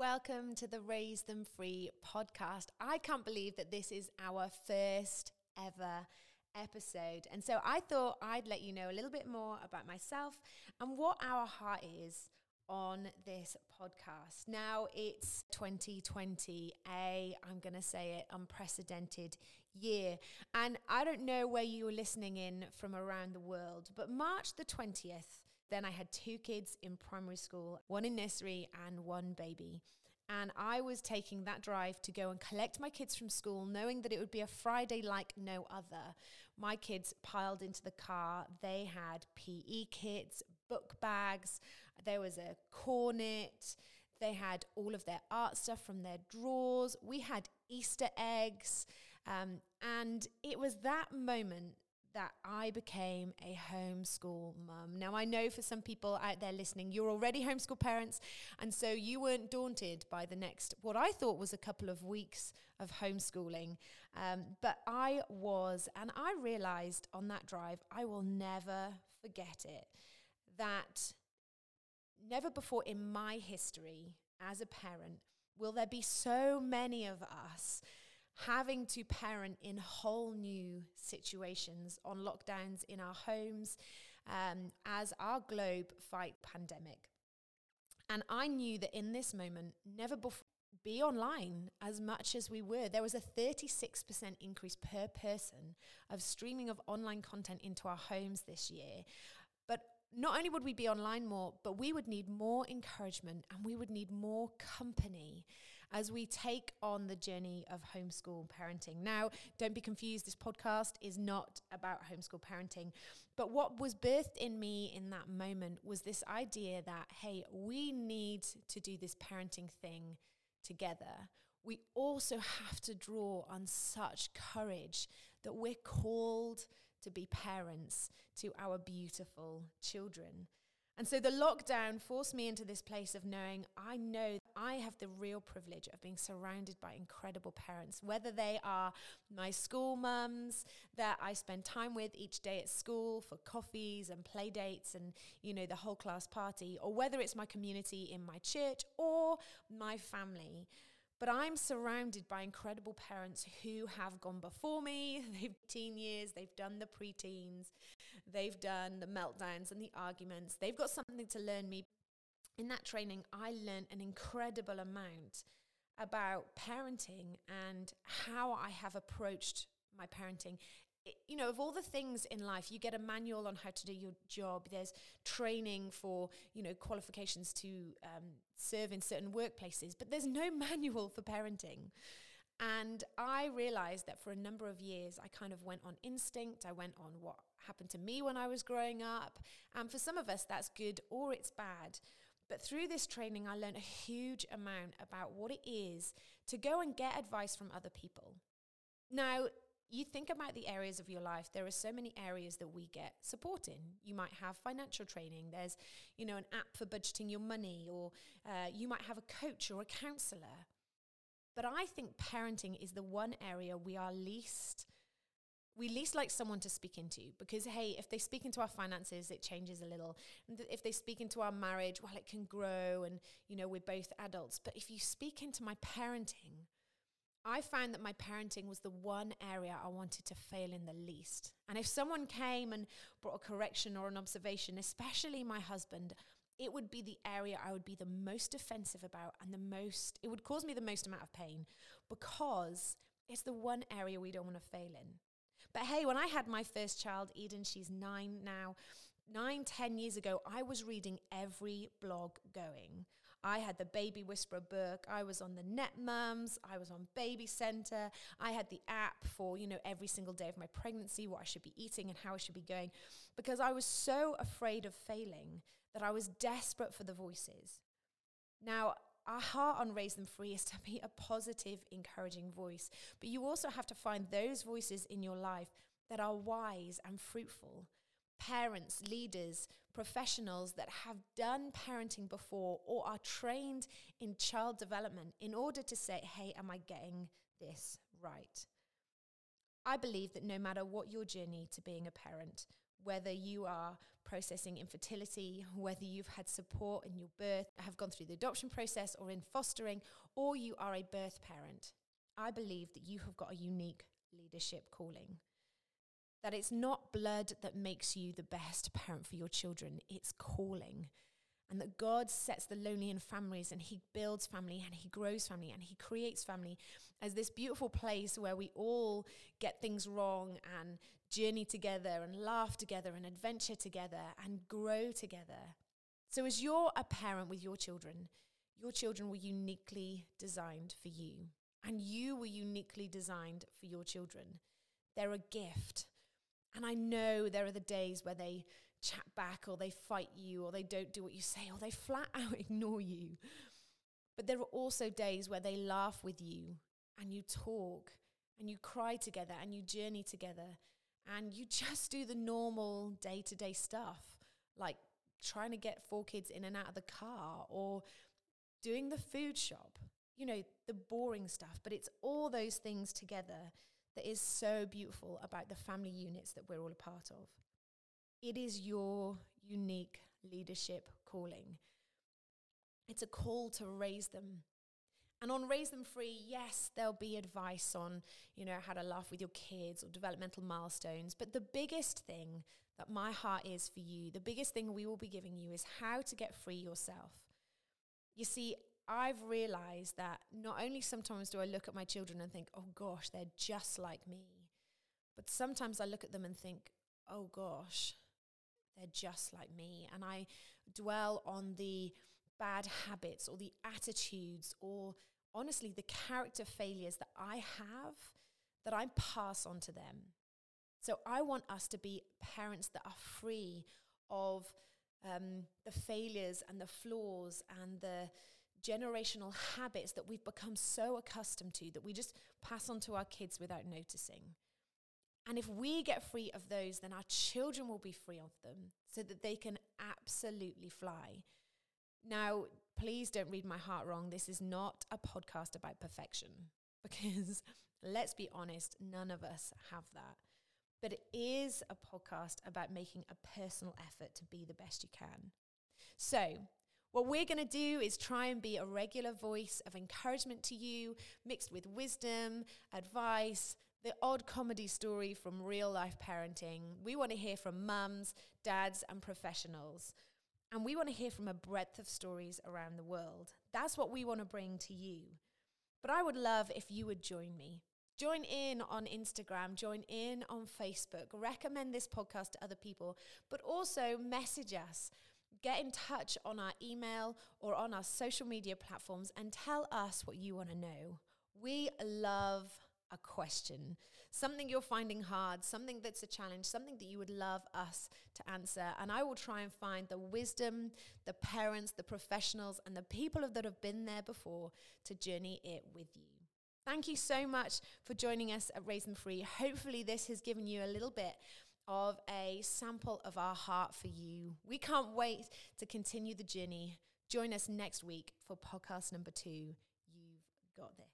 Welcome to the Raise Them Free podcast. I can't believe that this is our first ever episode. And so I thought I'd let you know a little bit more about myself and what our heart is on this podcast. Now it's 2020, a I'm going to say it unprecedented year. And I don't know where you were listening in from around the world, but March the 20th then I had two kids in primary school, one in nursery and one baby. And I was taking that drive to go and collect my kids from school, knowing that it would be a Friday like no other. My kids piled into the car. They had PE kits, book bags, there was a cornet. They had all of their art stuff from their drawers. We had Easter eggs. Um, and it was that moment that I became a homeschool mum. Now, I know for some people out there listening, you're already homeschool parents, and so you weren't daunted by the next, what I thought was a couple of weeks of homeschooling. Um, but I was, and I realized on that drive, I will never forget it, that never before in my history as a parent will there be so many of us having to parent in whole new situations on lockdowns in our homes um, as our globe fight pandemic. And I knew that in this moment, never before be online as much as we were. There was a 36% increase per person of streaming of online content into our homes this year But not only would we be online more, but we would need more encouragement and we would need more company as we take on the journey of homeschool parenting. Now, don't be confused, this podcast is not about homeschool parenting. But what was birthed in me in that moment was this idea that, hey, we need to do this parenting thing together. We also have to draw on such courage that we're called to be parents to our beautiful children. And so the lockdown forced me into this place of knowing I know I have the real privilege of being surrounded by incredible parents, whether they are my school mums that I spend time with each day at school for coffees and play dates and, you know, the whole class party, or whether it's my community in my church or my family. But I'm surrounded by incredible parents who have gone before me. They've teen years, they've done the preteens, they've done the meltdowns and the arguments. They've got something to learn me. In that training, I learned an incredible amount about parenting and how I have approached my parenting you know, of all the things in life, you get a manual on how to do your job. There's training for, you know, qualifications to um, serve in certain workplaces, but there's no manual for parenting. And I realized that for a number of years, I kind of went on instinct. I went on what happened to me when I was growing up. And for some of us, that's good or it's bad. But through this training, I learned a huge amount about what it is to go and get advice from other people. Now, you think about the areas of your life there are so many areas that we get support in. You might have financial training there's you know an app for budgeting your money or uh, you might have a coach or a counselor. But i think parenting is the one area we are least we least like someone to speak into because hey if they speak into our finances it changes a little. If they speak into our marriage well it can grow and you know we're both adults. But if you speak into my parenting I found that my parenting was the one area I wanted to fail in the least. And if someone came and brought a correction or an observation, especially my husband, it would be the area I would be the most offensive about and the most, it would cause me the most amount of pain because it's the one area we don't want to fail in. But hey, when I had my first child, Eden, she's nine now, nine, ten years ago, I was reading every blog going. I had the Baby Whisperer book. I was on the Net Mums. I was on Baby Center. I had the app for, you know, every single day of my pregnancy, what I should be eating and how I should be going, because I was so afraid of failing that I was desperate for the voices. Now, our heart on Raise Them Free is to be a positive, encouraging voice. But you also have to find those voices in your life that are wise and fruitful parents, leaders, professionals that have done parenting before or are trained in child development in order to say, hey, am I getting this right? I believe that no matter what your journey to being a parent, whether you are processing infertility, whether you've had support in your birth, have gone through the adoption process, or in fostering, or you are a birth parent, I believe that you have got a unique leadership calling. That it's not blood that makes you the best parent for your children, it's calling. And that God sets the lonely in families and He builds family and He grows family and He creates family as this beautiful place where we all get things wrong and journey together and laugh together and adventure together and grow together. So, as you're a parent with your children, your children were uniquely designed for you, and you were uniquely designed for your children. They're a gift. And I know there are the days where they chat back or they fight you or they don't do what you say or they flat out ignore you. But there are also days where they laugh with you and you talk and you cry together and you journey together and you just do the normal day to day stuff, like trying to get four kids in and out of the car or doing the food shop, you know, the boring stuff. But it's all those things together that is so beautiful about the family units that we're all a part of. It is your unique leadership calling. It's a call to raise them and on Raise Them Free, yes, there'll be advice on, you know, how to laugh with your kids or developmental milestones. But the biggest thing that my heart is for you, the biggest thing we will be giving you is how to get free yourself. You see, I've realized that not only sometimes do I look at my children and think, oh gosh, they're just like me, but sometimes I look at them and think, oh gosh, they're just like me. And I dwell on the bad habits or the attitudes or honestly the character failures that I have that I pass on to them. So I want us to be parents that are free of um, the failures and the flaws and the generational habits that we've become so accustomed to that we just pass on to our kids without noticing. And if we get free of those, then our children will be free of them so that they can absolutely fly. Now, please don't read my heart wrong. This is not a podcast about perfection because let's be honest, none of us have that. But it is a podcast about making a personal effort to be the best you can. So, what we're going to do is try and be a regular voice of encouragement to you, mixed with wisdom, advice, the odd comedy story from real life parenting. We want to hear from mums, dads, and professionals. And we want to hear from a breadth of stories around the world. That's what we want to bring to you. But I would love if you would join me. Join in on Instagram, join in on Facebook, recommend this podcast to other people, but also message us. Get in touch on our email or on our social media platforms and tell us what you want to know. We love a question, something you're finding hard, something that's a challenge, something that you would love us to answer. And I will try and find the wisdom, the parents, the professionals, and the people that have been there before to journey it with you. Thank you so much for joining us at Raise Them Free. Hopefully, this has given you a little bit of a sample of our heart for you. We can't wait to continue the journey. Join us next week for podcast number two. You've got this.